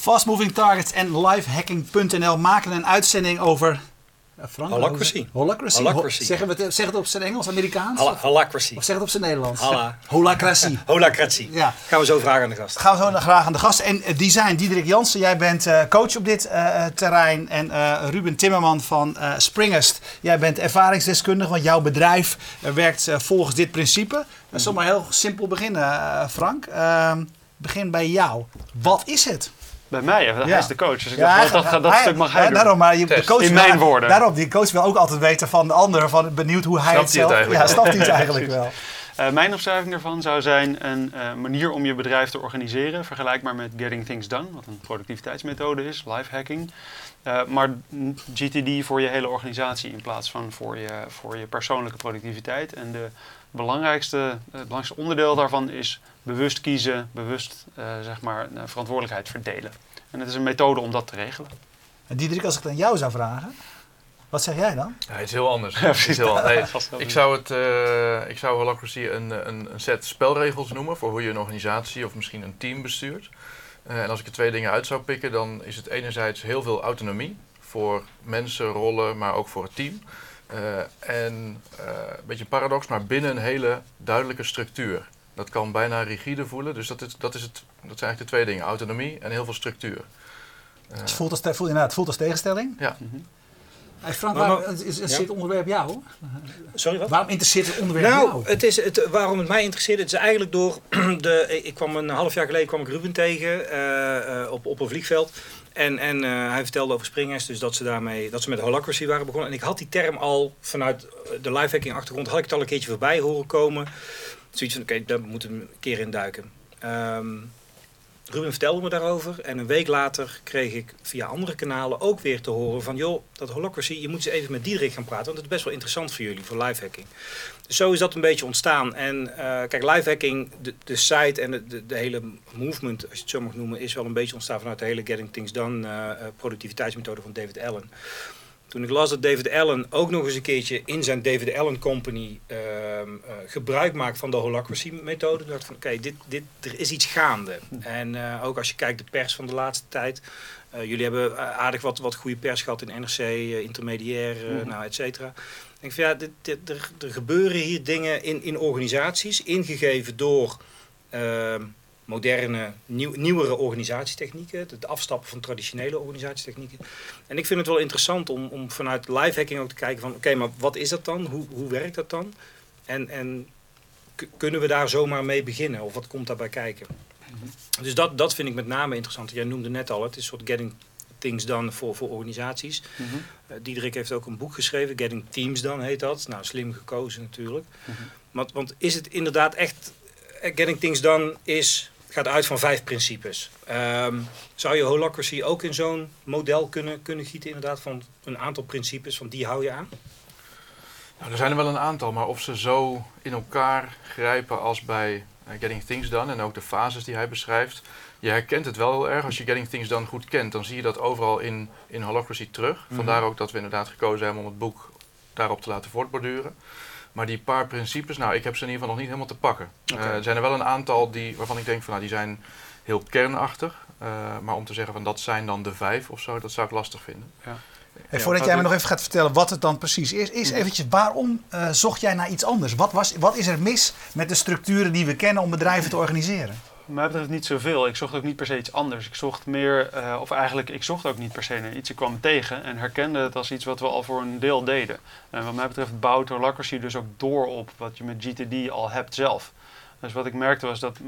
Fast Moving Targets en lifehacking.nl maken een uitzending over... Uh, Frank, Holacracy. Holacracy. Holacracy. Zeggen we het, zeg het op zijn Engels, Amerikaans? Hol- Holacracy. Of zeg het op zijn Nederlands? Holacracy. Holacracy. Ja. Gaan we zo vragen aan de gast. Gaan we zo graag aan de gast. En eh, design, Diederik Jansen, jij bent eh, coach op dit eh, eh, terrein. En eh, Ruben Timmerman van eh, Springest, jij bent ervaringsdeskundige, want jouw bedrijf eh, werkt eh, volgens dit principe. We zullen maar heel simpel beginnen, eh, Frank. Ehm, begin bij jou. Wat is het? Bij mij, hij Ja. is de coach. Dus ik Ja, dacht, dat, dat, dat hij- stuk mag hij ja, doen. Daarom, maar je, de coach In wil- mijn woorden. Daarom, die coach wil ook altijd weten van de ander, van benieuwd hoe hij Snapt het zelf... eigenlijk ja, wel? snapt hij het eigenlijk wel. Eh, mijn omschrijving daarvan zou zijn een eh, manier om je bedrijf te organiseren. Vergelijkbaar met Getting Things Done, wat een productiviteitsmethode is, life hacking. Eh, maar GTD voor je hele organisatie in plaats van voor je, voor je persoonlijke productiviteit. En de belangrijkste, het belangrijkste onderdeel daarvan is bewust kiezen, bewust eh, zeg maar, verantwoordelijkheid verdelen. En het is een methode om dat te regelen. En Diederik, als ik het aan jou zou vragen, wat zeg jij dan? Ja, het is heel anders. Het is heel anders. Nee, ik zou, het, eh, ik zou Holacracy een, een, een set spelregels noemen voor hoe je een organisatie of misschien een team bestuurt. Eh, en als ik er twee dingen uit zou pikken, dan is het enerzijds heel veel autonomie voor mensen, rollen, maar ook voor het team. Eh, en eh, een beetje een paradox, maar binnen een hele duidelijke structuur. Dat kan bijna rigide voelen, dus dat, is, dat, is het, dat zijn eigenlijk de twee dingen, autonomie en heel veel structuur. Eh, Het voelt als, te- voelt, inderdaad, het voelt als tegenstelling. Ja. Hey Frank, Maar- waarom is Ja? dit onderwerp jou? Sorry, wat? Waarom interesseert het onderwerp Nou, jou? het is het, waarom het mij interesseert, het is eigenlijk door de. Ik kwam een half jaar geleden kwam ik Ruben tegen eh, eh, op, op een vliegveld. En, en eh, hij vertelde over springers, dus dat ze daarmee dat ze met holacracy waren begonnen. En ik had die term al vanuit de lifehacking achtergrond, had ik het al een keertje voorbij horen komen. Zoiets van, oké, daar moeten we een keer in duiken. Ehm, Ruben vertelde me daarover en een week later kreeg ik via andere kanalen ook weer te horen van joh, dat holacracy, je moet eens even met Diederik gaan praten, want het is best wel interessant voor jullie, voor lifehacking. Dus zo is dat een beetje ontstaan. En eh, kijk, lifehacking, de, de site en de, de, de hele movement, als je het zo mag noemen, is wel een beetje ontstaan vanuit de hele Getting Things Done eh, eh, productiviteitsmethode van David Allen. Toen ik las dat David Allen ook nog eens een keertje in zijn David Allen Company ehm, eh, gebruik maakt van de holacracy methode, dacht ik van oké, dit, dit, er is iets gaande. En eh, ook als je kijkt de pers van de laatste tijd, eh, jullie hebben aardig wat, wat goede pers gehad in NRC, intermediair, Mhm. nou et cetera. Ik denk van ja, dit, dit, er, er gebeuren hier dingen in, in organisaties, ingegeven door ehm, moderne, nieuw, nieuwere organisatietechnieken, het, afstappen van traditionele organisatietechnieken. En ik vind het wel interessant om, om vanuit lifehacking ook te kijken van oké, maar wat is dat dan? Hoe, hoe werkt dat dan? En, en kunnen we daar zomaar mee beginnen? Of wat komt daarbij kijken? Dus dat, dat vind ik met name interessant. Jij noemde net al, het is een soort getting things done voor, voor organisaties. Eh, Diederik heeft ook een boek geschreven, Getting Teams Done heet dat. Nou, slim gekozen natuurlijk. Mhm. want, want is het inderdaad echt... eh, Getting Things Done is, gaat uit van vijf principes. Ehm, zou je holacracy ook in zo'n model kunnen, kunnen gieten inderdaad van een aantal principes, van die hou je aan? Nou, er zijn er wel een aantal, maar of ze zo in elkaar grijpen als bij eh, Getting Things Done en ook de fases die hij beschrijft. Je herkent het wel heel erg. Als je Getting Things Done goed kent, dan zie je dat overal in, in Holacracy terug. Mhm. Vandaar ook dat we inderdaad gekozen hebben om het boek daarop te laten voortborduren. Maar die paar principes, nou, ik heb ze in ieder geval nog niet helemaal te pakken. Eh, er zijn er wel een aantal die, waarvan ik denk van, nou, die zijn heel kernachtig. Eh, maar om te zeggen van dat zijn dan de vijf of zo, dat zou ik lastig vinden. Hey, Ja, voordat jij me nog even gaat vertellen wat het dan precies is, is eventjes waarom eh, zocht jij naar iets anders? Wat, was, wat is er mis met de structuren die we kennen om bedrijven te organiseren? Mij betreft niet zoveel. Ik zocht ook niet per se iets anders. Ik zocht meer, eh, of eigenlijk, ik zocht ook niet per se naar iets. Ik kwam tegen en herkende het als iets wat we al voor een deel deden. En wat mij betreft bouwt Holacracy dus ook door op wat je met GTD al hebt zelf. Dus wat ik merkte was dat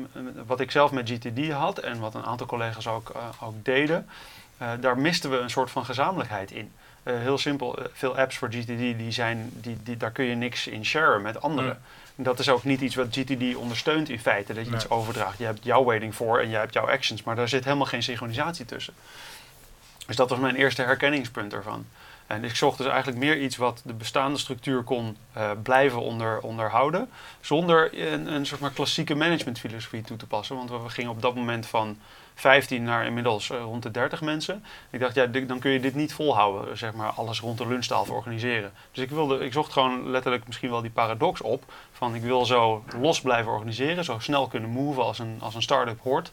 wat ik zelf met GTD had en wat een aantal collega's ook, eh, ook deden, eh, daar misten we een soort van gezamenlijkheid in. Heel simpel, veel apps voor GTD, die zijn, die, die, daar kun je niks in sharen met anderen. Dat is ook niet iets wat GTD ondersteunt in feite, dat je Nee. iets overdraagt. Je hebt jouw waiting voor en jij hebt jouw actions, maar daar zit helemaal geen synchronisatie tussen. Dus dat was mijn eerste herkenningspunt ervan. En ik zocht dus eigenlijk meer iets wat de bestaande structuur kon eh, blijven onder, onderhouden, zonder een, een soort maar klassieke managementfilosofie toe te passen. Want we gingen op dat moment van 15 naar inmiddels eh, rond de 30 mensen. Ik dacht, ja, dan kun je dit niet volhouden, zeg maar, alles rond de lunchtafel organiseren. Dus ik, wilde, ik zocht gewoon letterlijk misschien wel die paradox op, van ik wil zo los blijven organiseren, zo snel kunnen moven als een, als een start-up hoort.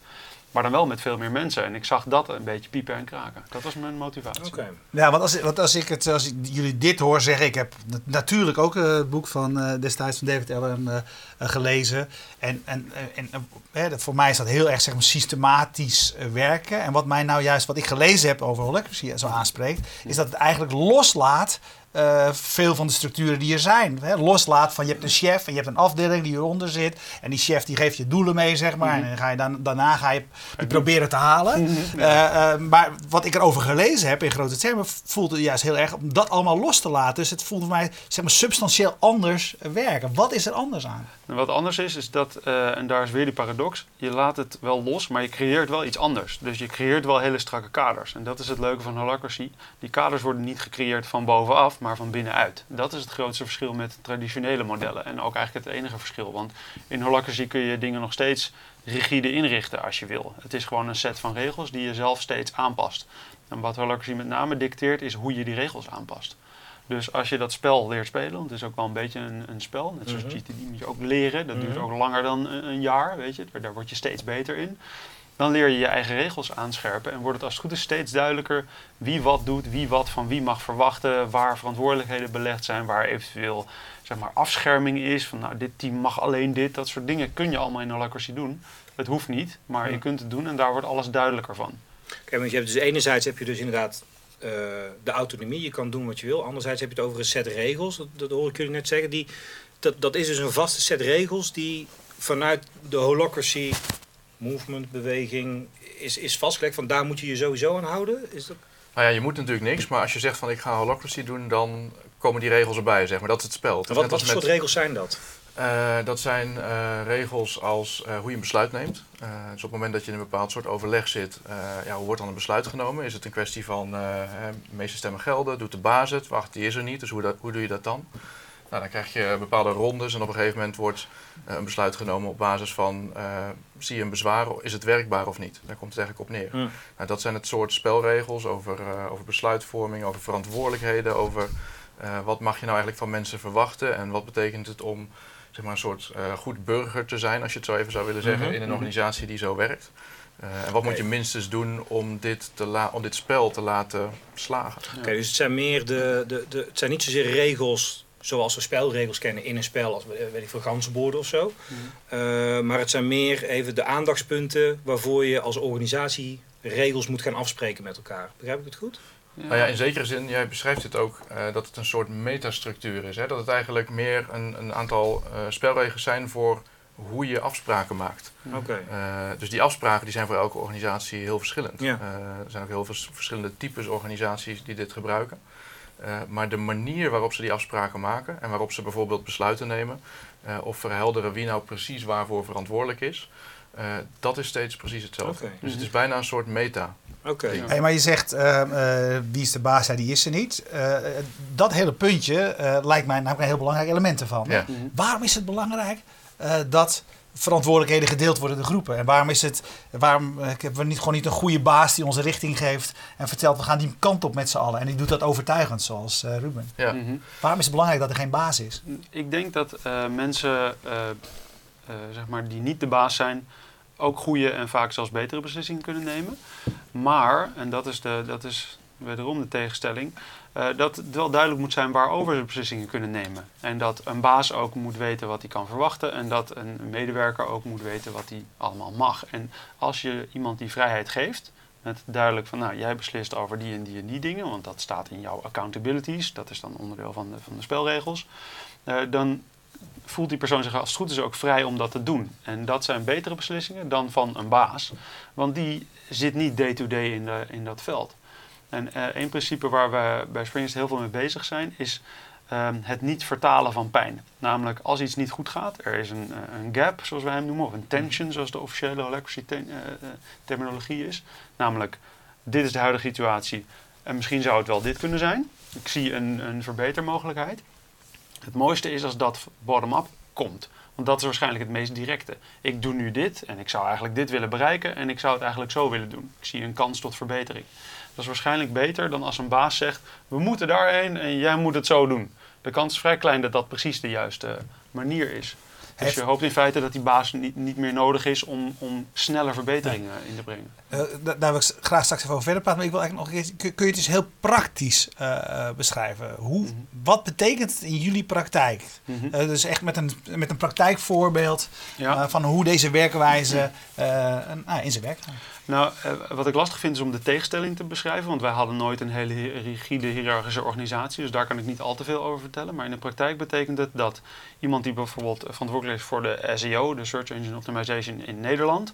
Maar dan wel met veel meer mensen. En ik zag dat een beetje piepen en kraken. Dat was mijn motivatie. Oké. Ja, want als, want als ik het, als ik jullie dit hoor zeggen, ik heb nat- natuurlijk ook eh, het boek van eh, destijds van David Allen eh, gelezen. En, en, en hè, dat- voor mij is dat heel erg zeg maar, systematisch werken. En wat mij nou juist, wat ik gelezen heb over holacracy zo aanspreekt, is dat het eigenlijk loslaat eh, veel van de structuren die er zijn. Hè? Loslaat van je hebt een chef en je hebt een afdeling die eronder zit. En die chef die geeft je doelen mee, zeg maar. En dan ga je dan, daarna ga je die proberen te halen. Eh, eh, maar wat ik erover gelezen heb in grote termen, voelde het juist heel erg om dat allemaal los te laten. Dus het voelde voor mij zeg maar, substantieel anders werken. Wat is er anders aan? En wat anders is, is dat, en daar is weer die paradox, je laat het wel los, maar je creëert wel iets anders. Dus je creëert wel hele strakke kaders. En dat is het leuke van holacracy. Die kaders worden niet gecreëerd van bovenaf, maar van binnenuit. Dat is het grootste verschil met traditionele modellen. En ook eigenlijk het enige verschil. Want in holacracy kun je dingen nog steeds rigide inrichten als je wil. Het is gewoon een set van regels die je zelf steeds aanpast. En wat holacracy met name dicteert, is hoe je die regels aanpast. Dus als je dat spel leert spelen, want het is ook wel een beetje een, een spel, net zoals Mhm. GTD moet je ook leren. Dat duurt Mhm. ook langer dan een, een jaar, weet je. Daar word je steeds beter in. Dan leer je je eigen regels aanscherpen en wordt het als het goed is steeds duidelijker wie wat doet, wie wat van wie mag verwachten, waar verantwoordelijkheden belegd zijn, waar eventueel zeg maar, afscherming is. Van nou, dit team mag alleen dit, dat soort dingen kun je allemaal in holacracy doen. Het hoeft niet, maar Ja. je kunt het doen en daar wordt alles duidelijker van. Kijk, want je hebt dus enerzijds heb je dus inderdaad eh, de autonomie, je kan doen wat je wil. Anderzijds heb je het over een set regels, dat, dat hoor ik jullie net zeggen. Die, dat, dat is dus een vaste set regels die vanuit de holacracy movement, beweging, is, is vastgelegd. Van daar moet je je sowieso aan houden. Is dat... Nou ja, je moet natuurlijk niks, maar als je zegt van ik ga holacracy doen, dan komen die regels erbij, zeg maar. Dat is het spel. Is Wat, wat voor met- soort regels zijn dat? Eh, dat zijn eh, regels als eh, hoe je een besluit neemt. Dus op het moment dat je in een bepaald soort overleg zit, ja, hoe wordt dan een besluit genomen? Is het een kwestie van hè, de meeste stemmen gelden, doet de baas het, wacht, die is er niet, dus hoe, dat, hoe doe je dat dan? Nou, dan krijg je bepaalde rondes en op een gegeven moment wordt eh, een besluit genomen op basis van, eh, zie je een bezwaar, is het werkbaar of niet? Daar komt het eigenlijk op neer. Nou, dat zijn het soort spelregels over, eh, over besluitvorming, over verantwoordelijkheden, over wat mag je nou eigenlijk van mensen verwachten en wat betekent het om zeg maar, een soort goed burger te zijn, als je het zo even zou willen zeggen, Mhm, in een mhm. organisatie die zo werkt. En wat moet je minstens doen om dit, te om dit spel te laten slagen? Oké, dus het zijn meer de, de, de, het zijn niet zozeer regels zoals we spelregels kennen in een spel, als weet ik veel, ganzenborden of zo. Eh, maar het zijn meer even de aandachtspunten waarvoor je als organisatie regels moet gaan afspreken met elkaar. Begrijp ik het goed? Nou ja, in zekere zin, jij beschrijft het ook, eh, dat het een soort metastructuur is. Hè? Dat het eigenlijk meer een, een aantal eh, spelregels zijn voor hoe je afspraken maakt. Oké. Eh, dus die afspraken die zijn voor elke organisatie heel verschillend. Ja. Eh, er zijn ook heel veel verschillende types organisaties die dit gebruiken. Eh, maar de manier waarop ze die afspraken maken en waarop ze bijvoorbeeld besluiten nemen eh, of verhelderen wie nou precies waarvoor verantwoordelijk is, eh, dat is steeds precies hetzelfde. Dus het is bijna een soort meta. Oké. Ja. Hey, maar je zegt, eh, eh, wie is de baas, ja, die is er niet. Eh, dat hele puntje eh, lijkt mij namelijk een heel belangrijk element ervan. Ja. Mhm. Waarom is het belangrijk eh, dat verantwoordelijkheden gedeeld worden in de groepen? En waarom is het, waarom eh, hebben we niet, gewoon niet een goede baas die onze richting geeft en vertelt, we gaan die kant op met z'n allen. En die doet dat overtuigend, zoals eh, Ruben. Ja. Mhm. Waarom is het belangrijk dat er geen baas is? Ik denk dat eh, mensen zeg maar, die niet de baas zijn, ook goede en vaak zelfs betere beslissingen kunnen nemen. Maar, en dat is, de, dat is wederom de tegenstelling, eh, dat het wel duidelijk moet zijn waarover ze beslissingen kunnen nemen. En dat een baas ook moet weten wat hij kan verwachten en dat een medewerker ook moet weten wat hij allemaal mag. En als je iemand die vrijheid geeft, met duidelijk van, nou, jij beslist over die en die en die dingen, want dat staat in jouw accountabilities, dat is dan onderdeel van de, van de spelregels, eh, dan voelt die persoon zich als het goed is ook vrij om dat te doen. En dat zijn betere beslissingen dan van een baas, want die zit niet day-to-day in, de, in dat veld. En eh één principe waar we bij Springers heel veel mee bezig zijn, is ehm, het niet vertalen van pijn. Namelijk, als iets niet goed gaat, er is een, eh, een gap, zoals wij hem noemen, of een tension, zoals de officiële te- eh, eh, terminologie is. Namelijk, dit is de huidige situatie en misschien zou het wel dit kunnen zijn. Ik zie een, een verbetermogelijkheid. Het mooiste is als dat bottom-up komt. Want dat is waarschijnlijk het meest directe. Ik doe nu dit en ik zou eigenlijk dit willen bereiken en ik zou het eigenlijk zo willen doen. Ik zie een kans tot verbetering. Dat is waarschijnlijk beter dan als een baas zegt: we moeten daarheen en jij moet het zo doen. De kans is vrij klein dat dat precies de juiste manier is. Dus je hoopt in feite dat die baas niet, niet meer nodig is om, om sneller verbeteringen in te brengen. Uh, daar wil ik graag straks even over verder praten. Maar ik wil eigenlijk nog een keer, kun je het dus heel praktisch uh, beschrijven? Hoe, mm -hmm. Wat betekent het in jullie praktijk? Mm -hmm. uh, dus echt met een, met een praktijkvoorbeeld ja. van hoe deze werkwijze nou, in zijn werk gaat. Nou, wat ik lastig vind is om de tegenstelling te beschrijven. Want wij hadden nooit een hele rigide hiërarchische organisatie. Dus daar kan ik niet al te veel over vertellen. Maar in de praktijk betekent het dat iemand die bijvoorbeeld verantwoordelijk voor de SEO, de Search Engine Optimization in Nederland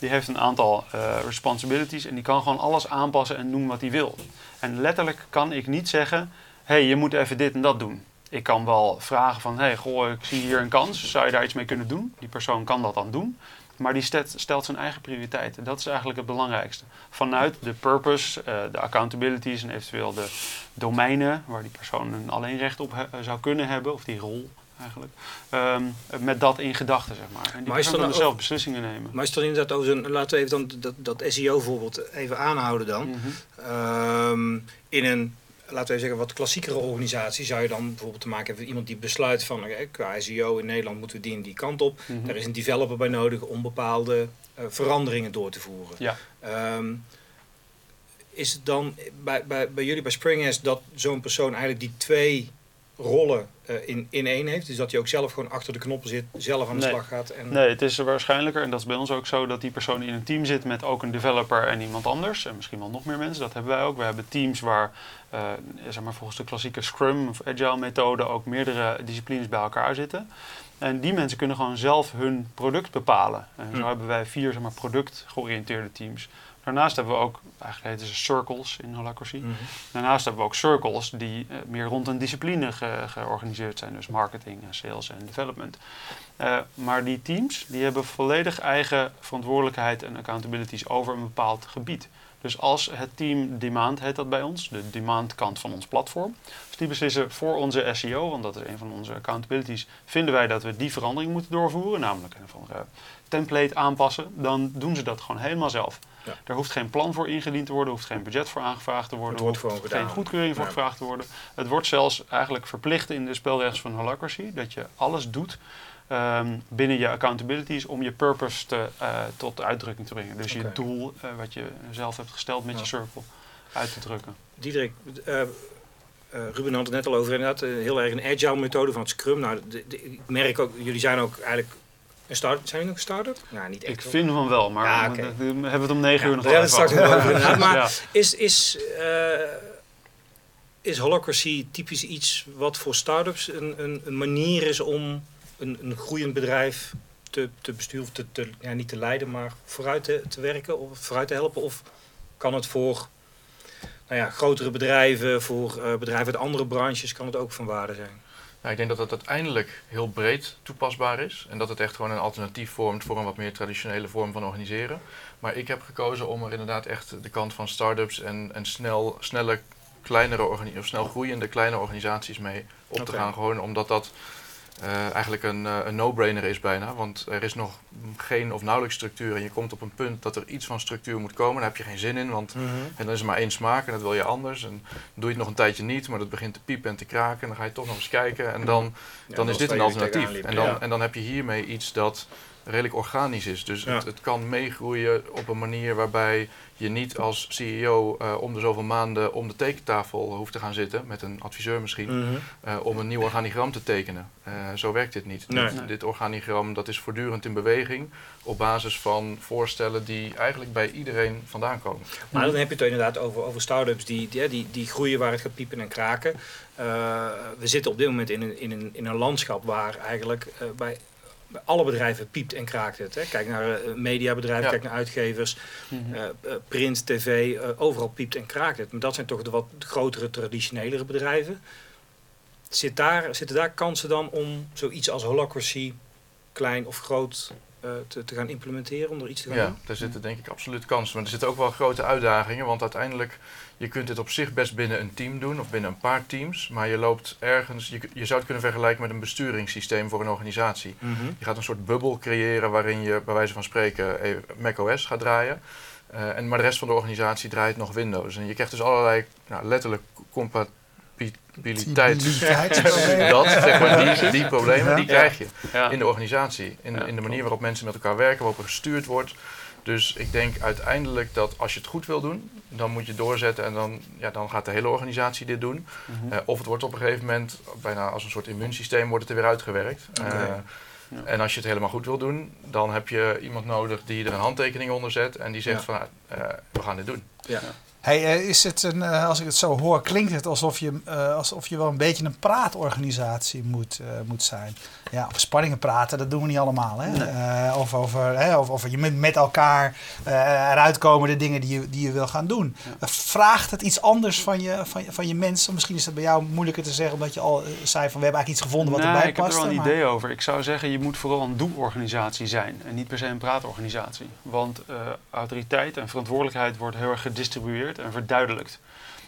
die heeft een aantal uh, responsibilities en die kan gewoon alles aanpassen en doen wat hij wil. En letterlijk kan ik niet zeggen, hé, hey, je moet even dit en dat doen. Ik kan wel vragen van, hé, hey, goh, ik zie hier een kans, zou je daar iets mee kunnen doen? Die persoon kan dat dan doen. Maar die stelt zijn eigen prioriteiten. Dat is eigenlijk het belangrijkste. Vanuit de purpose, uh, de accountabilities en eventueel de domeinen waar die persoon een alleen recht op zou kunnen hebben, of die rol eigenlijk. Um, met dat in gedachten, zeg maar. En die maar dan zelf beslissingen nemen. Maar is dan inderdaad over zo'n, laten we even dan dat, dat SEO-voorbeeld even aanhouden dan. Mm -hmm. um, in een, laten we even zeggen, wat klassiekere organisatie zou je dan bijvoorbeeld te maken hebben met iemand die besluit van, okay, qua SEO in Nederland moeten we die en die kant op. Mm -hmm. Daar is een developer bij nodig om bepaalde uh, veranderingen door te voeren. Ja. Um, is het dan bij, bij, bij jullie bij Springers dat zo'n persoon eigenlijk die twee rollen uh, in, in één heeft. Dus dat hij ook zelf gewoon achter de knoppen zit, zelf aan de nee. slag gaat. En... Nee, het is waarschijnlijker, en dat is bij ons ook zo, dat die persoon in een team zit met ook een developer en iemand anders. En misschien wel nog meer mensen, dat hebben wij ook. We hebben teams waar, uh, zeg maar volgens de klassieke Scrum of Agile methode, ook meerdere disciplines bij elkaar zitten. En die mensen kunnen gewoon zelf hun product bepalen. En zo hm. hebben wij vier zeg maar, product-georiënteerde teams. Daarnaast hebben we ook, eigenlijk heten ze circles in Holacracy. Mm -hmm. Daarnaast hebben we ook circles die uh, meer rond een discipline ge georganiseerd zijn. Dus marketing, sales en development. Uh, maar die teams die hebben volledig eigen verantwoordelijkheid en accountabilities over een bepaald gebied. Dus als het team demand heet dat bij ons, de demand kant van ons platform. Dus die beslissen voor onze SEO, want dat is een van onze accountabilities, vinden wij dat we die verandering moeten doorvoeren, namelijk een van template aanpassen, dan doen ze dat gewoon helemaal zelf. Ja. Er hoeft geen plan voor ingediend te worden, er hoeft geen budget voor aangevraagd te worden, er hoeft geen goedkeuring voor ja. gevraagd te worden. Het wordt zelfs eigenlijk verplicht in de spelregels van Holacracy dat je alles doet um, binnen je accountabilities om je purpose te, uh, tot uitdrukking te brengen. Dus okay. je doel uh, wat je zelf hebt gesteld met ja. je circle uit te drukken. Diederik, uh, Ruben had het net al over inderdaad, heel erg een agile methode van het Scrum. Nou, de, de, ik merk ook, jullie zijn ook eigenlijk een start, zijn jullie nog een start-up? Nou, niet echt. Ik vind van wel, maar ja, okay. we, hebben we het om negen ja, uur nog het straks over inderdaad. Maar ja. is, is, uh, is Holacracy typisch iets wat voor start-ups een, een, een manier is om een, een groeiend bedrijf te, te besturen, te, te, ja, niet te leiden, maar vooruit te, te werken of vooruit te helpen? Of kan het voor nou ja, grotere bedrijven, voor uh, bedrijven uit andere branches, kan het ook van waarde zijn? Nou, ik denk dat het uiteindelijk heel breed toepasbaar is. En dat het echt gewoon een alternatief vormt voor een wat meer traditionele vorm van organiseren. Maar ik heb gekozen om er inderdaad echt de kant van start-ups en, en snel, snelle, kleinere of snel groeiende kleine organisaties mee op okay. te gaan. Gewoon omdat dat uh, eigenlijk een, uh, een no-brainer is bijna. Want er is nog geen of nauwelijks structuur. En je komt op een punt dat er iets van structuur moet komen. Daar heb je geen zin in, want mm -hmm. en dan is er maar één smaak en dat wil je anders. En dan doe je het nog een tijdje niet, maar dat begint te piepen en te kraken. En dan ga je toch nog eens kijken en dan, ja, dan is dit een alternatief. En dan, ja. en dan heb je hiermee iets dat redelijk organisch is. Dus ja. het, het, kan meegroeien op een manier waarbij je niet als CEO uh, om de zoveel maanden om de tekentafel hoeft te gaan zitten, met een adviseur misschien, mm -hmm. uh, om een nieuw organigram te tekenen. Uh, zo werkt dit niet. Nee. Dit, dit, organigram dat is voortdurend in beweging op basis van voorstellen die eigenlijk bij iedereen vandaan komen. Maar dan heb je het inderdaad over, over start-ups die, die, die, die groeien waar het gaat piepen en kraken. we zitten op dit moment in een, in een, in een landschap waar eigenlijk bij bij alle bedrijven piept en kraakt het. Hè. Kijk naar uh, mediabedrijven, ja. kijk naar uitgevers, mm -hmm. uh, uh, print, tv, overal piept en kraakt het. Maar dat zijn toch de wat grotere, traditionelere bedrijven. Zit daar, zitten daar kansen dan om zoiets als holacracy, klein of groot, te, te, gaan implementeren, om er iets te gaan ja, doen? daar zitten denk ik absoluut kansen. Maar er zitten ook wel grote uitdagingen, want uiteindelijk je kunt dit op zich best binnen een team doen of binnen een paar teams, maar je loopt ergens, je, je zou het kunnen vergelijken met een besturingssysteem voor een organisatie. Mm -hmm. Je gaat een soort bubbel creëren waarin je bij wijze van spreken macOS gaat draaien. Uh, en, maar de rest van de organisatie draait nog Windows. En je krijgt dus allerlei nou, letterlijk repetabiliteit. dat, zeg maar, die, die problemen, die krijg je in de organisatie. In, in de manier waarop mensen met elkaar werken, waarop er gestuurd wordt. Dus ik denk uiteindelijk dat als je het goed wil doen, dan moet je doorzetten en dan, ja, dan gaat de hele organisatie dit doen. Mhm. Eh, of het wordt op een gegeven moment, bijna als een soort immuunsysteem, wordt het er weer uitgewerkt. Eh, Ja. En als je het helemaal goed wil doen, dan heb je iemand nodig die er een handtekening onder zet en die zegt Ja. van eh, we gaan dit doen. Ja. Hey, eh, is het een, eh, als ik het zo hoor, klinkt het alsof je, eh, alsof je wel een beetje een praatorganisatie moet, moet zijn. Ja, over spanningen praten, dat doen we niet allemaal. Hè? Of over, hè, of, of je met, met elkaar eruit komen de dingen die je, die je wil gaan doen. Eh, vraagt het iets anders van je, van, van je mensen? Misschien is het bij jou moeilijker te zeggen, omdat je al zei van we hebben eigenlijk iets gevonden wat Nee, erbij ik heb past. er wel een maar- idee over. Ik zou zeggen, je moet vooral een doe-organisatie zijn en niet per se een praatorganisatie. Want autoriteit en verantwoordelijkheid wordt heel erg gedistribueerd en verduidelijkt.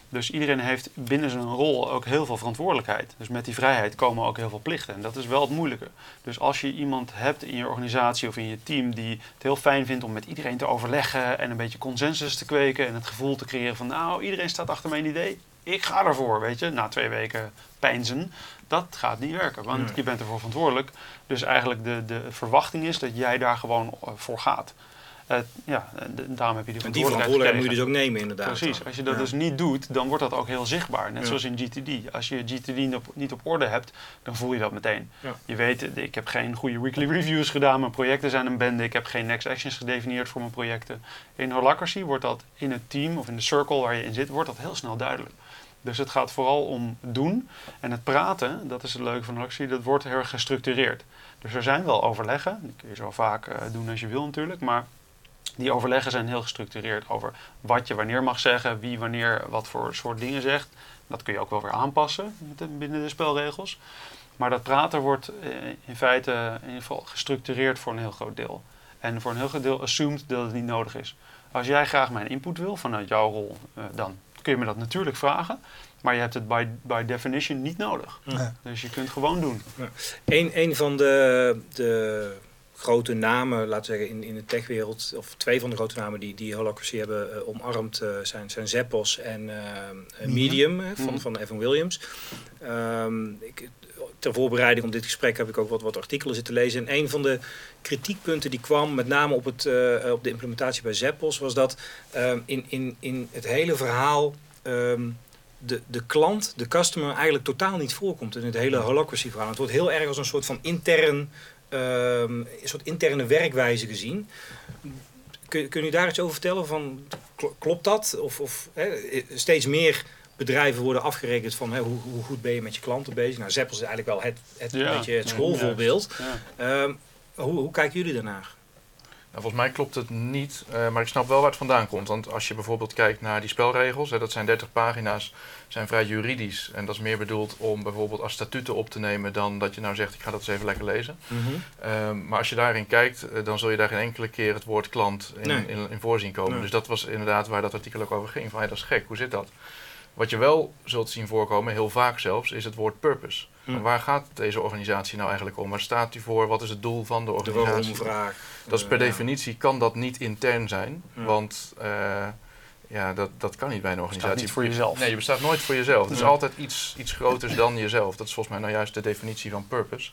Dus iedereen heeft binnen zijn rol ook heel veel verantwoordelijkheid. Dus met die vrijheid komen ook heel veel plichten. En dat is wel het moeilijke. Dus als je iemand hebt in je organisatie of in je team die het heel fijn vindt om met iedereen te overleggen en een beetje consensus te kweken en het gevoel te creëren van nou, iedereen staat achter mijn idee. Ik ga ervoor, weet je, na twee weken pijnzen. Dat gaat niet werken, want Nee. je bent ervoor verantwoordelijk. Dus eigenlijk de, de verwachting is dat jij daar gewoon eh, voor gaat. Eh, ja, de- daarom heb je die En die verantwoordelijkheid verantwoordelijkheid moet je dus ook nemen inderdaad. Precies, als je dat Ja. dus niet doet, dan wordt dat ook heel zichtbaar. Net Ja. zoals in GTD. Als je GTD niet op, niet op orde hebt, dan voel je dat meteen. Ja. Je weet, ik heb geen goede weekly reviews gedaan, mijn projecten zijn een bende, ik heb geen next actions gedefinieerd voor mijn projecten. In Holacracy wordt dat in het team of in de circle waar je in zit, wordt dat heel snel duidelijk. Dus het gaat vooral om doen. En het praten, dat is het leuke van Holacracy, dat wordt heel erg gestructureerd. Dus er zijn wel overleggen, die kun je zo vaak eh, doen als je wil natuurlijk, maar die overleggen zijn heel gestructureerd over wat je wanneer mag zeggen, wie wanneer wat voor soort dingen zegt. Dat kun je ook wel weer aanpassen binnen de spelregels. Maar dat praten wordt eh, in feite in ieder geval gestructureerd voor een heel groot deel. En voor een heel groot deel assumed dat het niet nodig is. Als jij graag mijn input wil vanuit jouw rol, eh, dan kun je me dat natuurlijk vragen. Maar je hebt het by, by definition niet nodig. Ja. Dus je kunt gewoon doen. Een, een van de, de grote namen, laten we zeggen, in, in de techwereld, of twee van de grote namen die, die Holacracy hebben eh, omarmd, eh, zijn, zijn Zappos en eh, eh, Medium van, Mhm. van Evan Williams. Ehm, ik, ter voorbereiding op dit gesprek heb ik ook wat, wat artikelen zitten lezen. En een van de kritiekpunten die kwam, met name op, het, op de implementatie bij Zappos, was dat ehm, in, in, in het hele verhaal ehm, de, de klant, de customer, eigenlijk totaal niet voorkomt in het hele holacracy verhaal. Het wordt heel erg als een soort van intern, een soort interne werkwijze gezien. Kun, kun je daar iets over vertellen? Van, kl- klopt dat? Of, of hè, steeds meer bedrijven worden afgerekend van hè, hoe, hoe goed ben je met je klanten bezig? Nou, Zeppels is eigenlijk wel het, het, Ja. beetje het schoolvoorbeeld. Ja. Ehm, hoe, hoe kijken jullie daarnaar? Nou, volgens mij klopt het niet, eh, maar ik snap wel waar het vandaan komt. Want als je bijvoorbeeld kijkt naar die spelregels, hè, dat zijn 30 pagina's, zijn vrij juridisch. En dat is meer bedoeld om bijvoorbeeld als statuten op te nemen dan dat je nou zegt, ik ga dat eens even lekker lezen. Ehm, maar als je daarin kijkt, eh, dan zul je daar geen enkele keer het woord klant in, Nee. in, in voorzien komen. Nee. Dus dat was inderdaad waar dat artikel ook over ging. Van, hey, dat is gek, hoe zit dat? Wat je wel zult zien voorkomen, heel vaak zelfs, is het woord purpose. Hm. En waar gaat deze organisatie nou eigenlijk om? Waar staat die voor? Wat is het doel van de De organisatie? waarom-vraag. Dat is per Eh, ja. definitie kan dat niet intern zijn, Ja. want eh, ja, dat, dat kan niet bij een organisatie. niet voor jezelf. Nee, je bestaat nooit voor jezelf. Het is Ja. altijd iets, iets groters dan jezelf. Dat is volgens mij nou juist de definitie van purpose.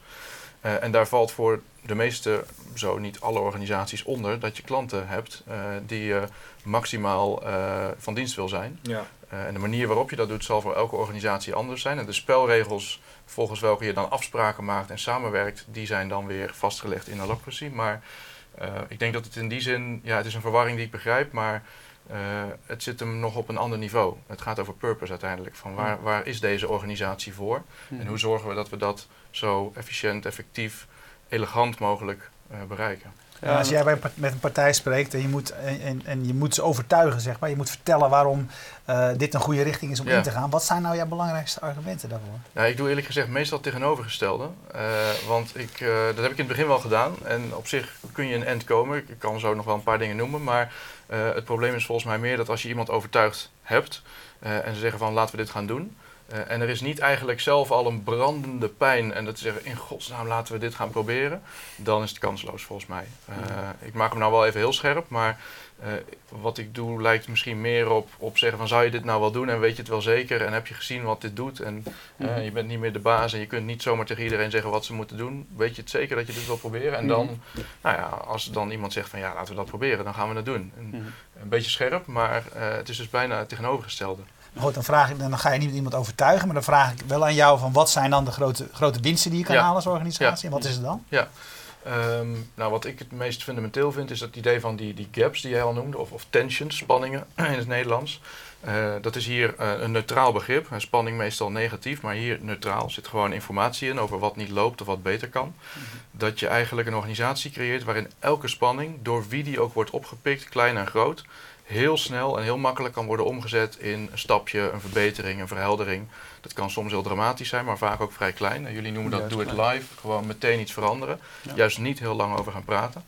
Eh, en daar valt voor de meeste, zo niet alle organisaties onder, dat je klanten hebt eh, die je maximaal eh, van dienst wil zijn. Ja. Eh, en de manier waarop je dat doet zal voor elke organisatie anders zijn. En de spelregels volgens welke je dan afspraken maakt en samenwerkt, die zijn dan weer vastgelegd in Holacracy. Maar eh, ik denk dat het in die zin, ja, het is een verwarring die ik begrijp, maar eh, het zit hem nog op een ander niveau. Het gaat over purpose uiteindelijk. Van waar, waar is deze organisatie voor? En hoe zorgen we dat we dat zo efficiënt, effectief, elegant mogelijk bereiken? Ja, als jij bij met een partij spreekt en je moet, en, en, je moet ze overtuigen, zeg maar. Je moet vertellen waarom eh, dit een goede richting is om Ja. in te gaan. Wat zijn nou jouw belangrijkste argumenten daarvoor? Nou, ik doe eerlijk gezegd meestal het tegenovergestelde. Eh, want ik, eh, dat heb ik in het begin wel gedaan. En op zich kun je een end komen. Ik kan zo nog wel een paar dingen noemen. Maar het probleem is volgens mij meer dat als je iemand overtuigd hebt... en ze zeggen van laten we dit gaan doen... eh, en er is niet eigenlijk zelf al een brandende pijn en dat te zeggen in godsnaam laten we dit gaan proberen, dan is het kansloos volgens mij. Uh, ik maak hem nou wel even heel scherp, maar uh, wat ik doe lijkt misschien meer op, op zeggen van zou je dit nou wel doen en weet je het wel zeker en heb je gezien wat dit doet en uh, je bent niet meer de baas en je kunt niet zomaar tegen iedereen zeggen wat ze moeten doen. Weet je het zeker dat je dit wil proberen? En dan, mm nou ja, als dan iemand zegt van ja laten we dat proberen, dan gaan we het doen. En, Een beetje scherp, maar het is dus bijna het tegenovergestelde. Goed, dan, vraag ik, dan ga je niet iemand overtuigen, maar dan vraag ik wel aan jou van wat zijn dan de grote, grote winsten die je kan halen als organisatie en wat is het dan? Ja. Um, nou, wat ik het meest fundamenteel vind, is dat idee van die, die gaps die jij al noemde, of, of tensions, spanningen in het Nederlands. Uh, dat is hier uh, een neutraal begrip. Spanning meestal negatief, maar hier neutraal. Er zit gewoon informatie in over wat niet loopt of wat beter kan. Mm -hmm. Dat je eigenlijk een organisatie creëert waarin elke spanning, door wie die ook wordt opgepikt, klein en groot, heel snel en heel makkelijk kan worden omgezet in een stapje, een verbetering, een verheldering. Dat kan soms heel dramatisch zijn, maar vaak ook vrij klein. En jullie noemen dat do it live, gewoon meteen iets veranderen. Ja. Juist niet heel lang over gaan praten.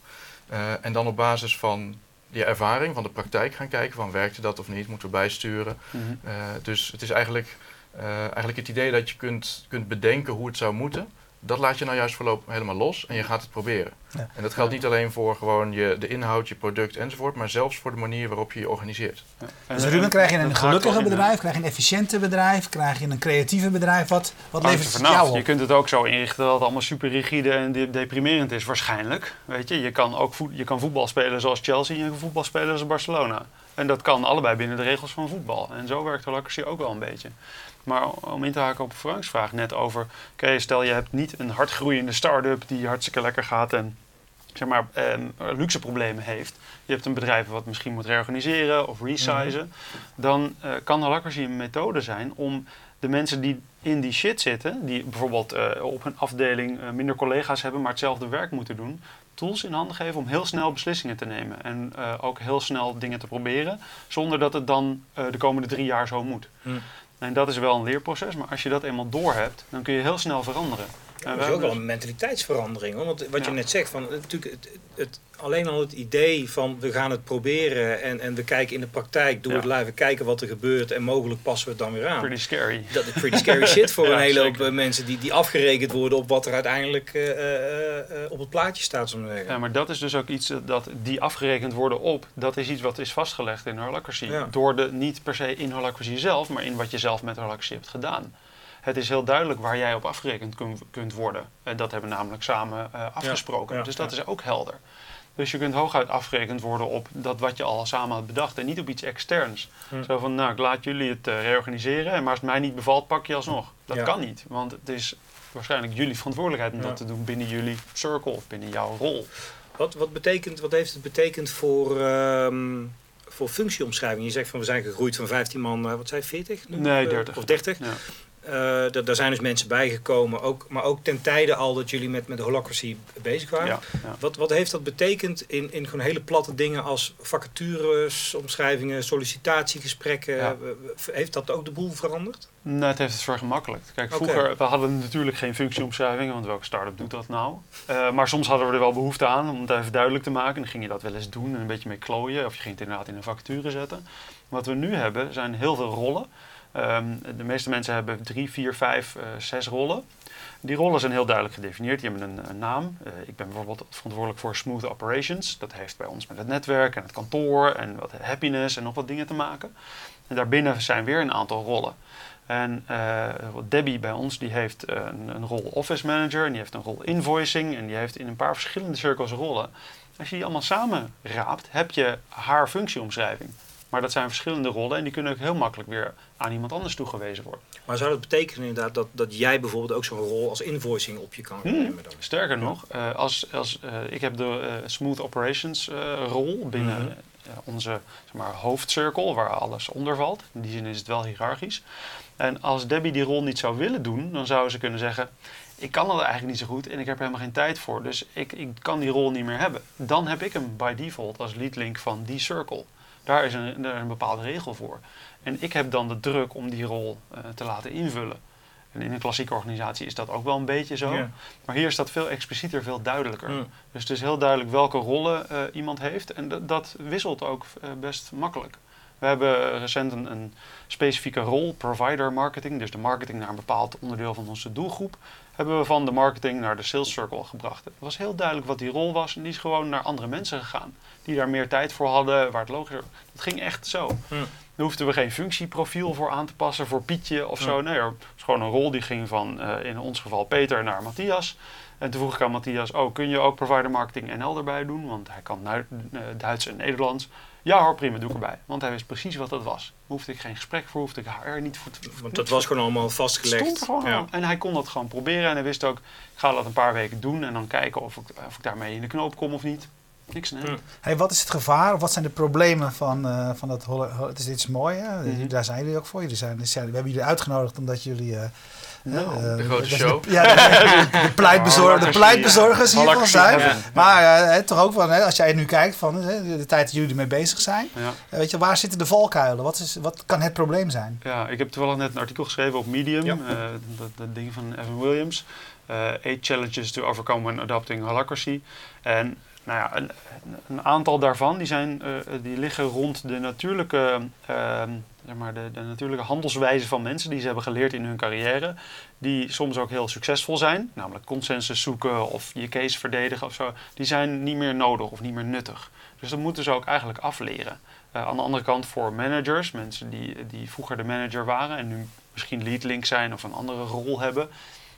Uh, en dan op basis van je ervaring, van de praktijk gaan kijken van werkte dat of niet, moeten we bijsturen. Mm -hmm. uh, dus het is eigenlijk, uh, eigenlijk het idee dat je kunt, kunt bedenken hoe het zou moeten dat laat je nou juist voorlopig helemaal los en je gaat het proberen. Ja. En dat geldt niet alleen voor gewoon je, de inhoud, je product enzovoort, maar zelfs voor de manier waarop je je organiseert. Ja. Dus Ruben, krijg je een gelukkige bedrijf, krijg je een efficiënte bedrijf, krijg je een creatieve bedrijf? Wat, wat levert het jou op? Je kunt het ook zo inrichten dat het allemaal super rigide en de deprimerend is, waarschijnlijk. Weet je, je kan ook voet, je kan voetbal spelen zoals Chelsea en je kan voetbal spelen zoals Barcelona. En dat kan allebei binnen de regels van voetbal. En zo werkt Holacracy ook wel een beetje. Maar om in te haken op Frank's vraag net over... Oké, stel je hebt niet een hardgroeiende start-up die hartstikke lekker gaat en zeg maar, eh, luxe problemen heeft. Je hebt een bedrijf wat misschien moet reorganiseren of resizen. Mm -hmm. Dan uh, kan Holacracy een methode zijn om de mensen die in die shit zitten... die bijvoorbeeld uh, op een afdeling uh, minder collega's hebben... maar hetzelfde werk moeten doen... tools in handen geven om heel snel beslissingen te nemen. En uh, ook heel snel dingen te proberen... zonder dat het dan de komende drie jaar zo moet. Mm. En dat is wel een leerproces, maar als je dat eenmaal door hebt, dan kun je heel snel veranderen. Dat is ook wel een mentaliteitsverandering. Hoor. Want wat je net zegt, van, natuurlijk, het, het, alleen al het idee van we gaan het proberen en, en we kijken in de praktijk, doen ja. het live, we kijken wat er gebeurt en mogelijk passen we het dan weer aan. Pretty scary. Dat is pretty scary shit voor een hele hoop mensen die, die afgerekend worden op wat er uiteindelijk uh, uh, uh, op het plaatje staat. Zo. Ja, maar dat is dus ook iets dat die afgerekend worden op, dat is iets wat is vastgelegd in Holacracy. Door de, niet per se in Holacracy zelf, maar in wat je zelf met Holacracy hebt gedaan het is heel duidelijk waar jij op afgerekend kun, kunt worden. En dat hebben we namelijk samen uh, afgesproken. Ja, dus dat is ook helder. Dus je kunt hooguit afgerekend worden op dat wat je al samen had bedacht en niet op iets externs. Hm. Zo van, nou, ik laat jullie het uh, reorganiseren, maar als het mij niet bevalt, pak je alsnog. Dat kan niet, want het is waarschijnlijk jullie verantwoordelijkheid om dat te doen binnen jullie circle, binnen jouw rol. Wat, wat, betekent, wat heeft het betekend voor, um, voor functieomschrijving? Je zegt van we zijn gegroeid van 15 man, uh, wat zei 40? Nu? Nee, 30. Of 30. Ja. Uh, daar zijn dus mensen bijgekomen, ook, maar ook ten tijde al dat jullie met, met de holacracy bezig waren. Ja, ja. Wat, wat heeft dat betekend in, in gewoon hele platte dingen als vacatures, omschrijvingen, sollicitatiegesprekken? Ja. Heeft dat ook de boel veranderd? Nee, het heeft het vergemakkelijkt. Kijk, vroeger okay. we hadden natuurlijk geen functieomschrijvingen, want welke start-up doet dat nou? Uh, maar soms hadden we er wel behoefte aan om het even duidelijk te maken. Dan ging je dat wel eens doen en een beetje mee klooien, of je ging het inderdaad in een vacature zetten. Wat we nu hebben zijn heel veel rollen. Um, de meeste mensen hebben drie, vier, vijf, uh, zes rollen. Die rollen zijn heel duidelijk gedefinieerd. Die hebben een, naam. Uh, ik ben bijvoorbeeld verantwoordelijk voor Smooth Operations. Dat heeft bij ons met het netwerk en het kantoor en wat happiness en nog wat dingen te maken. En daarbinnen zijn weer een aantal rollen. En uh, Debbie bij ons die heeft een, een, rol Office Manager en die heeft een rol Invoicing en die heeft in een paar verschillende cirkels rollen. Als je die allemaal samen raapt, heb je haar functieomschrijving. Maar dat zijn verschillende rollen en die kunnen ook heel makkelijk weer aan iemand anders toegewezen worden. Maar zou dat betekenen inderdaad dat, dat jij bijvoorbeeld ook zo'n rol als invoicing op je kan nemen? Hmm. Dan? Sterker ja. nog, uh, als, als, uh, ik heb de uh, Smooth Operations rol binnen mm -hmm. onze zeg maar, hoofdcirkel waar alles onder valt. In die zin is het wel hiërarchisch. En als Debbie die rol niet zou willen doen, dan zou ze kunnen zeggen... ik kan dat eigenlijk niet zo goed en ik heb er helemaal geen tijd voor. Dus ik, ik kan die rol niet meer hebben. Dan heb ik hem by default als leadlink van die circle. Daar is een, een bepaalde regel voor. En ik heb dan de druk om die rol uh, te laten invullen. En in een klassieke organisatie is dat ook wel een beetje zo. Maar hier is dat veel explicieter, veel duidelijker. Mm. Dus het is heel duidelijk welke rollen uh, iemand heeft. En dat wisselt ook uh, best makkelijk. We hebben recent een, een specifieke rol, provider marketing, dus de marketing naar een bepaald onderdeel van onze doelgroep, hebben we van de marketing naar de sales circle gebracht. Het was heel duidelijk wat die rol was en die is gewoon naar andere mensen gegaan. Die daar meer tijd voor hadden, waar het logisch Dat ging echt zo. Hm. Daar hoefden we geen functieprofiel voor aan te passen, voor Pietje of zo. Nee, het was gewoon een rol die ging van eh, in ons geval Peter naar Matthias. En toen vroeg ik aan Matthias, oh, kun je ook provider marketing NL erbij doen? Want hij kan eh, Duits en Nederlands. Ja hoor, prima, doe ik erbij. Want hij wist precies wat dat was. Hoefde ik geen gesprek voor, hoefde ik HR niet voor te... Want dat was gewoon allemaal vastgelegd. stond er gewoon ja. En hij kon dat gewoon proberen. En hij wist ook, ik ga dat een paar weken doen. En dan kijken of ik, of ik daarmee in de knoop kom of niet. Niks hand. Hm. Hey, wat is het gevaar? Of wat zijn de problemen van, eh, van dat... Het is, dit is mooi, hè? Mhm. Daar zijn jullie ook voor. Jullie zijn, zijn- we hebben jullie uitgenodigd omdat jullie... eh, Nou, eh, de grote show. De, ja, de, pleitbezorgers Holacracy zijn. heaven. Maar eh, hè, toch ook wel, hè, als jij nu kijkt van hè, de, tijd dat jullie ermee bezig zijn. Ja. eh, weet je, waar zitten de valkuilen? Wat, is, wat kan het probleem zijn? Ja, ik heb toevallig net een artikel geschreven op Medium, Ja. eh, dat, dat ding van Evan Williams. Eh eight challenges to overcome when adopting holacracy. En nou ja, een, een aantal daarvan die zijn, eh, die liggen rond de natuurlijke, ehm, maar de, de natuurlijke handelswijze van mensen die ze hebben geleerd in hun carrière. Die soms ook heel succesvol zijn, namelijk consensus zoeken of je case verdedigen of zo. Die zijn niet meer nodig of niet meer nuttig. Dus dat moeten ze ook eigenlijk afleren. Eh, aan de andere kant voor managers, mensen die, die vroeger de manager waren en nu misschien leadlink zijn of een andere rol hebben,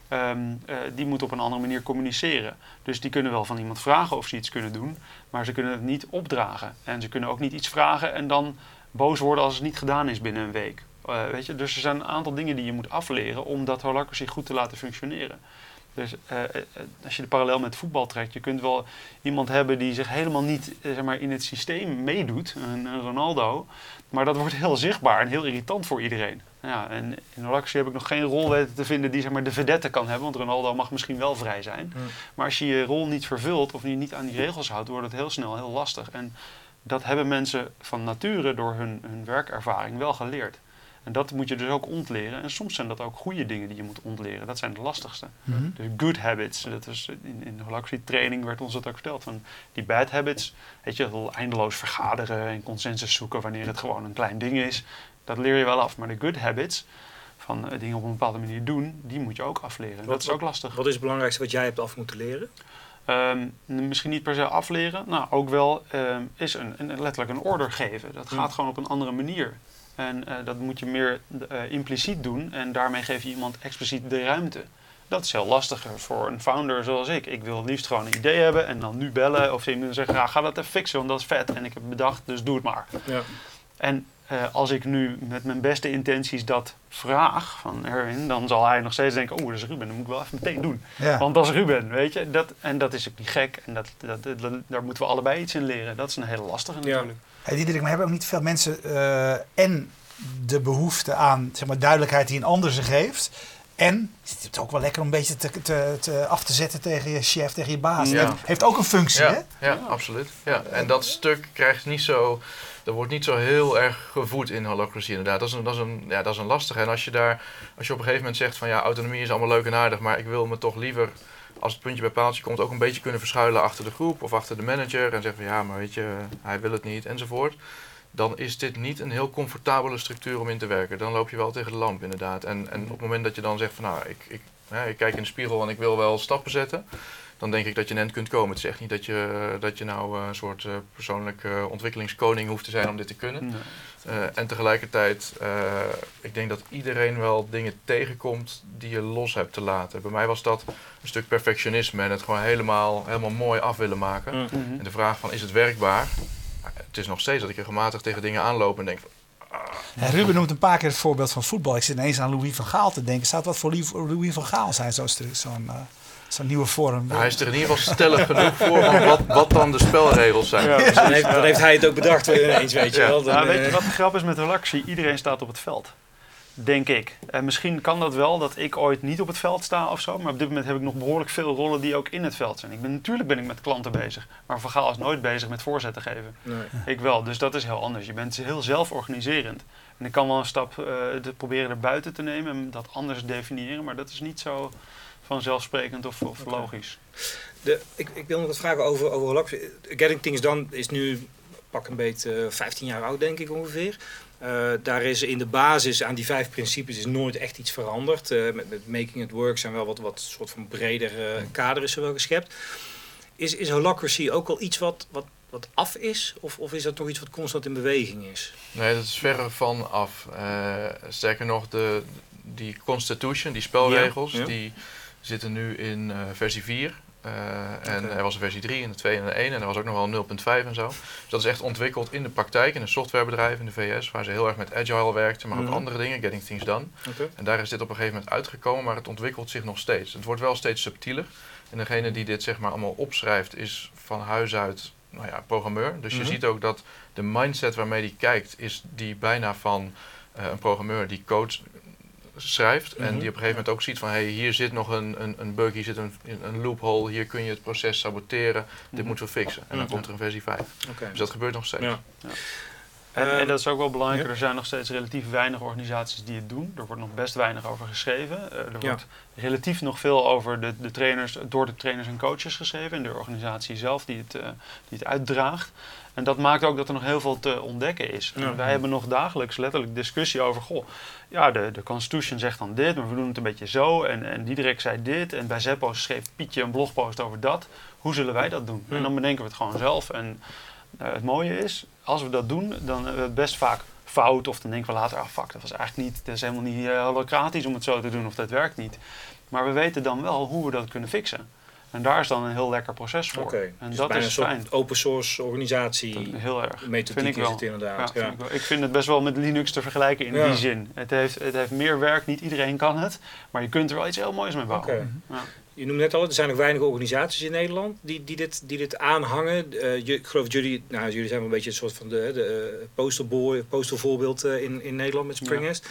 ehm, eh, die moeten op een andere manier communiceren. Dus die kunnen wel van iemand vragen of ze iets kunnen doen, maar ze kunnen het niet opdragen. En ze kunnen ook niet iets vragen en dan boos worden als het niet gedaan is binnen een week. Eh, weet je? Dus er zijn een aantal dingen die je moet afleren om dat holacracy goed te laten functioneren. Dus eh, eh, als je de parallel met voetbal trekt, je kunt wel iemand hebben die zich helemaal niet zeg maar, in het systeem meedoet, een, een Ronaldo, maar dat wordt heel zichtbaar en heel irritant voor iedereen. Ja, en in Holacracy heb ik nog geen rol weten te vinden die zeg maar, de vedette kan hebben, want Ronaldo mag misschien wel vrij zijn. Maar als je je rol niet vervult of je niet aan die regels houdt, wordt het heel snel heel lastig. En dat hebben mensen van nature door hun, hun werkervaring wel geleerd. En dat moet je dus ook ontleren. En soms zijn dat ook goede dingen die je moet ontleren. Dat zijn de lastigste. Mhm. Dus good habits. Dat is in, in de holacracy training werd ons dat ook verteld. Van die bad habits, weet je, eindeloos vergaderen en consensus zoeken wanneer het gewoon een klein ding is. Dat leer je wel af. Maar de good habits, van eh, dingen op een bepaalde manier doen, die moet je ook afleren. Wat- dat is ook lastig. Wat is het belangrijkste wat jij hebt af moeten leren? Ehm, misschien niet per se afleren, nou ook wel ehm, is een, een, letterlijk een order geven. Dat gaat gewoon op een andere manier. En eh, dat moet je meer eh, impliciet doen en daarmee geef je iemand expliciet de ruimte. Dat is heel lastiger voor een founder zoals ik. Ik wil het liefst gewoon een idee hebben en dan nu bellen of ze iemand zeggen, ja, ga dat even fixen, want dat is vet en ik heb bedacht, dus doe het maar. Ja. En eh, als ik nu met mijn beste intenties dat vraag van Erwin, dan zal hij nog steeds denken, oh, dat is Ruben, dat moet ik wel even meteen doen. Ja. Want dat is Ruben, weet je. Dat, en dat is ook niet gek. En dat, dat, dat- daar moeten we allebei iets in leren. Dat is een hele lastige Ja. natuurlijk. Hey, Diederik, maar hebben ook niet veel mensen eh, en de behoefte aan zeg maar, duidelijkheid die een ander ze geeft. En is het ook wel lekker om een beetje te, te, te af te zetten tegen je chef, tegen je baas. Ja. Heeft, heeft ook een functie, hè? Ja, ja, absoluut. Ja. En dat stuk krijgt niet zo, dat wordt niet zo heel erg gevoed in holacracy inderdaad. Dat is een, dat is een, ja, dat is een lastige. En als je daar, als je op een gegeven moment zegt van ja, autonomie is allemaal leuk en aardig, maar ik wil me toch liever, als het puntje bij paaltje komt, ook een beetje kunnen verschuilen achter de groep of achter de manager en zeggen van ja, maar weet je, hij wil het niet enzovoort. Dan is dit niet een heel comfortabele structuur om in te werken. Dan loop je wel tegen de lamp inderdaad. En, en op het moment dat je dan zegt van nou, ik, ik, hè, ik kijk in de spiegel en ik wil wel stappen zetten dan denk ik dat je net kunt komen. Het is echt niet dat je, dat je nou eh, een soort eh, persoonlijke eh, ontwikkelingskoning hoeft te zijn om dit te kunnen. Nee. Eh, en tegelijkertijd, eh, ik denk dat iedereen wel dingen tegenkomt die je los hebt te laten. Bij mij was dat een stuk perfectionisme en het gewoon helemaal, helemaal mooi af willen maken. Mm. Mhm. En de vraag van, is het werkbaar? Het is nog steeds dat ik regelmatig tegen dingen aanloop en denk, van, Ja, Ruben noemt een paar keer het voorbeeld van voetbal. Ik zit ineens aan Louis van Gaal te denken. Zou het wat voor Louis- Louis van Gaal zijn, zo'n zo'n eh, zo'n nieuwe vorm? nou, hij is er in ieder geval stellig genoeg voor van wat, wat dan de spelregels zijn. Ja, Dan, heeft, dan heeft hij het ook bedacht ineens, weet je Ja. wel. Dan, Nou, weet je eh, wat de grap is met holacracy? Iedereen staat op het veld. Denk ik. En misschien kan dat wel dat ik ooit niet op het veld sta of zo. Maar op dit moment heb ik nog behoorlijk veel rollen die ook in het veld zijn. Ik ben, natuurlijk ben ik met klanten bezig. Maar Van Gaal is nooit bezig met voorzetten geven. nee. Ik wel, dus dat is heel anders. Je bent heel zelforganiserend. En ik kan wel een stap eh, te proberen erbuiten te nemen en dat anders definiëren. Maar dat is niet zo vanzelfsprekend of, of logisch. De, ik, ik wil nog wat vragen over, over. Getting Things Done is nu pak een beetje 15 jaar oud denk ik ongeveer. daar is in de basis aan die vijf principes is nooit echt iets veranderd. met, met, Making It Work zijn wel wat, wat soort van breder kader is er wel geschept. Is, is holacracy ook al iets wat, wat, wat af is? Of, of is dat toch iets wat constant in beweging is? Nee, dat is verre van af. sterker nog, de, die constitution, die spelregels, die zitten nu in versie 4. Uh, en er was een versie 3 en de 2 en de 1 en er was ook nog wel 0.5 en zo. Dus dat is echt ontwikkeld in de praktijk, in een softwarebedrijf in de VS, waar ze heel erg met agile werkten, maar ook mhm. andere dingen, getting things done. Okay. En daar is dit op een gegeven moment uitgekomen, maar het ontwikkelt zich nog steeds. Het wordt wel steeds subtieler. En degene die dit zeg maar allemaal opschrijft, is van huis uit nou ja, programmeur. Dus je mhm. ziet ook dat de mindset waarmee die kijkt, is die bijna van uh, een programmeur die code schrijft. En die op een gegeven moment ook ziet van hey, hier zit nog een, een, een bug, hier zit een, een loophole, hier kun je het proces saboteren. Dit mhm. moeten we fixen. En dan komt er een versie 5. Dus dat gebeurt nog steeds. Ja. En, en, dat is ook wel belangrijk, er zijn nog steeds relatief weinig organisaties die het doen. Er wordt nog best weinig over geschreven. Uh, er wordt relatief nog veel over de, de trainers, door de trainers en coaches geschreven en de organisatie zelf die het, uh, die het uitdraagt. En dat maakt ook dat er nog heel veel te ontdekken is. Wij hebben nog dagelijks letterlijk discussie over, goh, ja, de, de Constitution zegt dan dit, maar we doen het een beetje zo. En, en Diederik zei dit. En bij Zeppo schreef Pietje een blogpost over dat. Hoe zullen wij dat doen? En dan bedenken we het gewoon zelf. En uh, het mooie is, als we dat doen, dan hebben we het best vaak fout. Of dan denken we later, ah fuck, dat was eigenlijk niet, dat is helemaal niet uh, holocratisch om het zo te doen. Of dat werkt niet. Maar we weten dan wel hoe we dat kunnen fixen. En daar is dan een heel lekker proces voor. En dus dat is fijn. open source organisatie. heel erg. Methodiek vind ik wel. is het inderdaad. Ja, Vind ik, ik, vind het best wel met Linux te vergelijken in die zin. Het heeft, het heeft meer werk, niet iedereen kan het. Maar je kunt er wel iets heel moois mee bouwen. Je noemde net al, er zijn nog weinig organisaties in Nederland die, die, dit, die dit aanhangen. Uh, je, ik geloof dat jullie, nou, jullie zijn wel een beetje een soort van de, de uh, posterboy, postervoorbeeld uh, in, in Nederland met Springnest.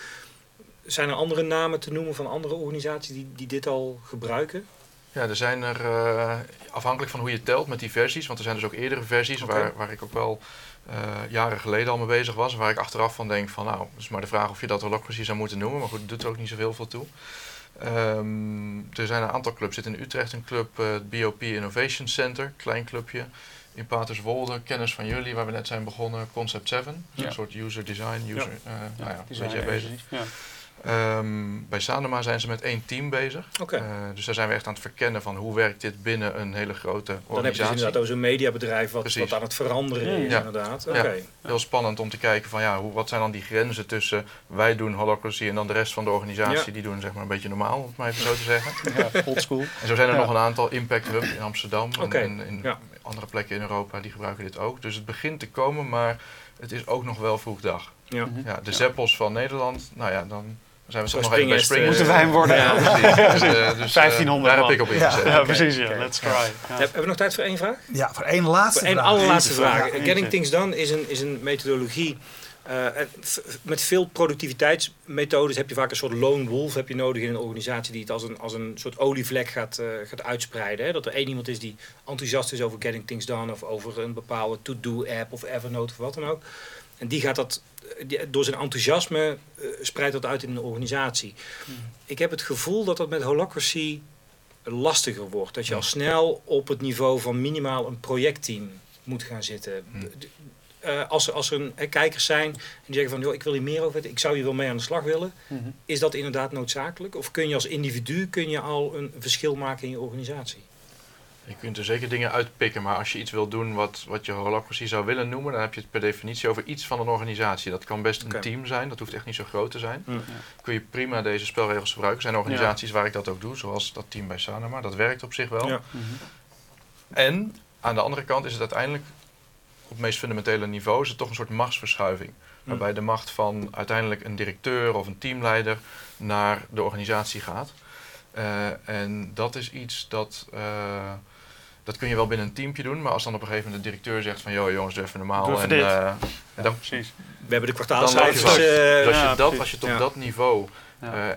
Zijn er andere namen te noemen van andere organisaties die, die dit al gebruiken? Ja, er zijn er uh, afhankelijk van hoe je telt met die versies, want er zijn dus ook eerdere versies waar, waar ik ook wel uh, jaren geleden al mee bezig was. Waar ik achteraf van denk van nou, het is maar de vraag of je dat holacracy zou moeten noemen, maar goed, het doet er ook niet zoveel veel toe. Um, er zijn een aantal clubs. Er zit in Utrecht een club, uh, het BOP Innovation Center, klein clubje. In Paterswolde, kennis van jullie, waar we net zijn begonnen, Concept 7. Ja. Een soort user design, user, ja. Uh, ja, nou ja, beetje bezig. Um, bij Sanoma zijn ze met één team bezig. Okay. Uh, dus daar zijn we echt aan het verkennen van hoe werkt dit binnen een hele grote organisatie. Dan heb je dus inderdaad over zo'n mediabedrijf wat, wat aan het veranderen is ja. inderdaad. Okay. Ja. Heel spannend om te kijken van ja, hoe, wat zijn dan die grenzen tussen wij doen holacracy en dan de rest van de organisatie die doen zeg maar een beetje normaal, om het maar even zo te zeggen. Ja, oldschool. En zo zijn er nog een aantal Impact Hub in Amsterdam okay. en in andere plekken in Europa die gebruiken dit ook. Dus het begint te komen, maar het is ook nog wel vroeg dag. Ja. Ja, de Zeppels van Nederland, nou ja, dan zijn we toch nog even bij Spring. Moeten wij hem worden? Ja, precies. dus, uh, dus, 1500 Daar heb ik op ingezet. Ja, precies. Ja. Let's try. Hebben we nog tijd voor één vraag? Ja, voor één laatste voor één allerlaatste vraag. Getting Things Done is een, is een methodologie... Uh, met veel productiviteitsmethodes heb je vaak een soort lone wolf heb je nodig in een organisatie die het als een, als een soort olievlek gaat, uh, gaat uitspreiden. Hè? Dat er één iemand is die enthousiast is over Getting Things Done of over een bepaalde to-do app of Evernote of wat dan ook. En die gaat dat door zijn enthousiasme uh, spreidt dat uit in een organisatie. Hmm. Ik heb het gevoel dat dat met holacracy lastiger wordt. Dat je al snel op het niveau van minimaal een projectteam moet gaan zitten. Hmm. Uh, als, er, als er een, kijkers zijn en die zeggen van joh, ik wil hier meer over weten, ik zou hier wel mee aan de slag willen. Hmm. Is dat inderdaad noodzakelijk? Of kun je als individu kun je al een verschil maken in je organisatie? Je kunt er zeker dingen uitpikken, maar als je iets wil doen wat, wat je holacracy zou willen noemen, dan heb je het per definitie over iets van een organisatie. Dat kan best een team zijn, dat hoeft echt niet zo groot te zijn. Mm. Kun je prima deze spelregels gebruiken. Er zijn organisaties waar ik dat ook doe, zoals dat team bij Sanoma. Dat werkt op zich wel. Ja. Mhm. En aan de andere kant is het uiteindelijk, op het meest fundamentele niveau, is het toch een soort machtsverschuiving. Mm. Waarbij de macht van uiteindelijk een directeur of een teamleider naar de organisatie gaat. Uh, en dat is iets dat. Uh, dat kun je wel binnen een teampje doen, maar als dan op een gegeven moment de directeur zegt van joh jongens, doe even normaal. en, uh, dan, precies. We hebben de kwartaalcijfers. Dus als, je dat, als je het op dat niveau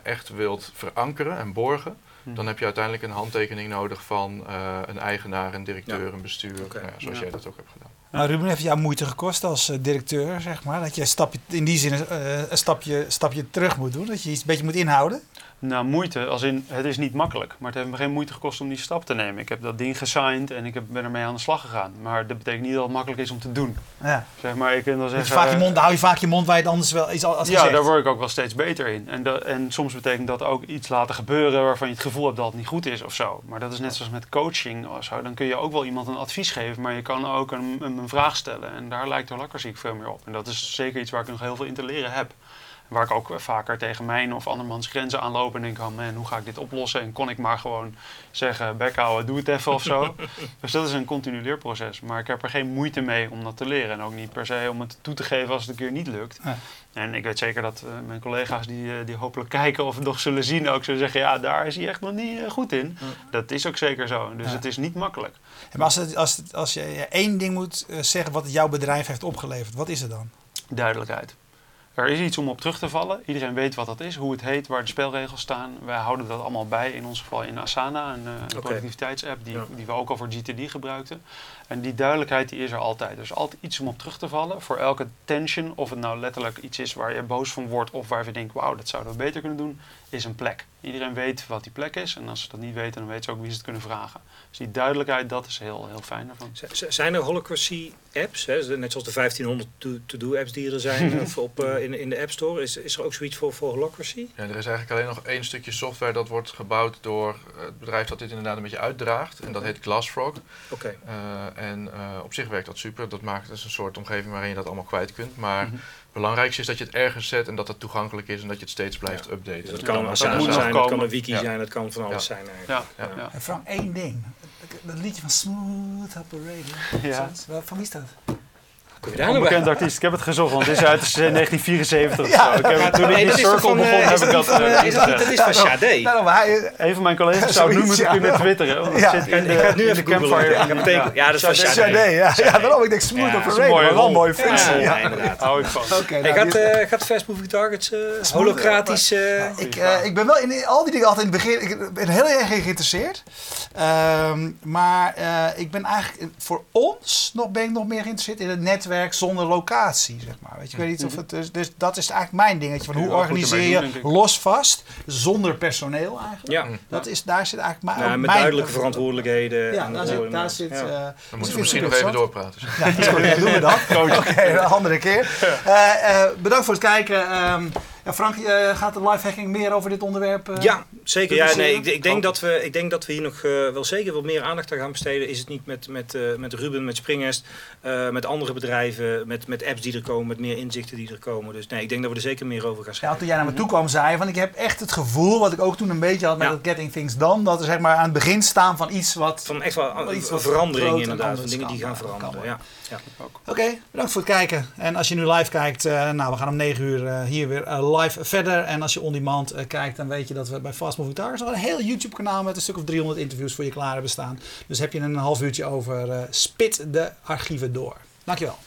echt wilt verankeren en borgen, dan heb je uiteindelijk een handtekening nodig van eh, een eigenaar, een directeur, een bestuur, nou ja, zoals Ja. jij dat ook hebt gedaan. Nou, Ruben, heeft jou moeite gekost als eh, directeur, zeg maar. Dat je een stapje, in die zin eh, een stapje, stapje terug moet doen. Dat je iets een beetje moet inhouden. Nou, moeite, als in, het is niet makkelijk. Maar het heeft me geen moeite gekost om die stap te nemen. Ik heb dat ding gesigned en ik heb, ben ermee aan de slag gegaan. Maar dat betekent niet dat het makkelijk is om te doen. Ja. Zeg maar, ik kan dan zeggen... vaak je mond, hou je vaak je mond waar je het anders wel iets al als ja, gezegd. daar word ik ook wel steeds beter in. En, dat, en soms betekent dat ook iets laten gebeuren waarvan je het gevoel hebt dat het niet goed is of zo. Maar dat is net zoals met coaching of zo. Dan kun je ook wel iemand een advies geven, maar je kan ook een, een, een vraag stellen. En daar lijkt lakkerziek veel meer op. En dat is zeker iets waar ik nog heel veel in te leren heb. Waar ik ook vaker tegen mijn of andermans grenzen aanloop en denk, oh man, hoe ga ik dit oplossen? En kon ik maar gewoon zeggen, bek houden, doe het even of zo. dus dat is een continu leerproces. Maar ik heb er geen moeite mee om dat te leren. En ook niet per se om het toe te geven als het een keer niet lukt. Ja. En ik weet zeker dat eh, mijn collega's die, eh, die hopelijk kijken of het nog zullen zien ook zullen zeggen, ja, daar is hij echt nog niet eh, goed in. Dat is ook zeker zo. Dus Ja. het is niet makkelijk. Maar als, het, als, het, als je één ding moet eh, zeggen wat jouw bedrijf heeft opgeleverd, wat is het dan? Duidelijkheid. Er is iets om op terug te vallen. Iedereen weet wat dat is, hoe het heet, waar de spelregels staan. Wij houden dat allemaal bij, in ons geval in Asana, een, eh, een productiviteitsapp die, Ja. die we ook al voor GTD gebruikten. En die duidelijkheid die is er altijd. Dus altijd iets om op terug te vallen. Voor elke tension, of het nou letterlijk iets is waar je boos van wordt of waar we denken, wauw, dat zouden we beter kunnen doen, is een plek. Iedereen weet wat die plek is en als ze dat niet weten, dan weten ze ook wie ze het kunnen vragen. Dus die duidelijkheid, dat is heel, heel fijn daarvan. Z- Zijn er holacracy apps, hè? net zoals de 1500 to- to-do apps die er zijn of op, eh, in, in de App Store? Is, is er ook zoiets voor, voor holacracy? Ja, er is eigenlijk alleen nog één stukje software dat wordt gebouwd door eh, het bedrijf dat dit inderdaad een beetje uitdraagt. En dat heet Glassfrog. Oké. Eh, en eh, op zich werkt dat super. Dat maakt het een soort omgeving waarin je dat allemaal kwijt kunt. Maar Mhm. Belangrijkste is dat je het ergens zet en dat het toegankelijk is en dat je het steeds blijft updaten. Dus het Dat kan een dat Asana nog zijn, het kan komen. een wiki Ja. zijn, het kan van alles Ja. zijn eigenlijk. Ja, Ja. ja. En Frank, één ding. Dat liedje van Smooth Operator. Ja. Van wie is dat? Onbekend artiest. Ik heb het gezocht, want het is uit eh, 1974 of Ja, zo. Ik heb, toen ik toch Circle van, begon, eh, heb ik dat eh, eh, is dat is van Sade. Nou, hij, Een van mijn collega's zou nu moeten kunnen twitteren. Ik de, ga het nu in even de googlen. campfire. Ja, dat is van Sade. Ja. Daarom ik denk Smooth Operator. Wel een mooie functie. Ja, inderdaad. Hou ik Hey, nou, gaat, eh, Fast Moving Targets eh, holocratisch... eh, ik, eh, ik ben wel in al die dingen altijd in het begin. Ik ben heel erg geïnteresseerd. Ehm, maar eh, ik ben eigenlijk voor ons nog, ben ik nog meer geïnteresseerd in het netwerk zonder locatie. Zeg maar. Weet je, ik weet niet of het. Dus, dus dat is eigenlijk mijn dingetje. Van hoe organiseer je los vast, zonder personeel eigenlijk. ja. Dat is, daar zit eigenlijk mijn. ja, met mijn- duidelijke verantwoordelijkheden. Ja, en daar zit. Daar maar. zit Ja. eh, Dan dus moeten we misschien nog even doorpraten. Ja, dat is goed. Dan doen we dat. Oké, een andere keer. Eh, eh, bedankt voor het kijken. Ehm, ja, Frank, eh, gaat de lifehacking meer over dit onderwerp? eh? Ja, zeker. Ja, nee, ik, ik, denk Ook. dat we, ik denk dat we hier nog eh, wel zeker wat meer aandacht aan gaan besteden. Is het niet met, met, met Ruben, met Springest, met andere bedrijven, met, met apps die er komen, met meer inzichten die er komen. Dus nee, ik denk dat we er zeker meer over gaan Ja, schrijven. toen jij naar me toe kwam, zei je van ik heb echt het gevoel, wat ik ook toen een beetje had met Ja. het Getting Things Done, dat we zeg maar aan het begin staan van iets wat... Van echt wel iets wat verandering inderdaad, van dingen die gaan veranderen. Ja. Ja. Oké, bedankt voor het kijken. En als je nu live kijkt, nou we gaan om 9 uur hier weer eh, live verder. En als je on demand eh, kijkt, dan weet je dat we bij Fast Moving Targets nog een heel YouTube kanaal met een stuk of 300 interviews voor je klaar hebben staan. Dus heb je een half uurtje over, eh, spit de archieven door. Dankjewel.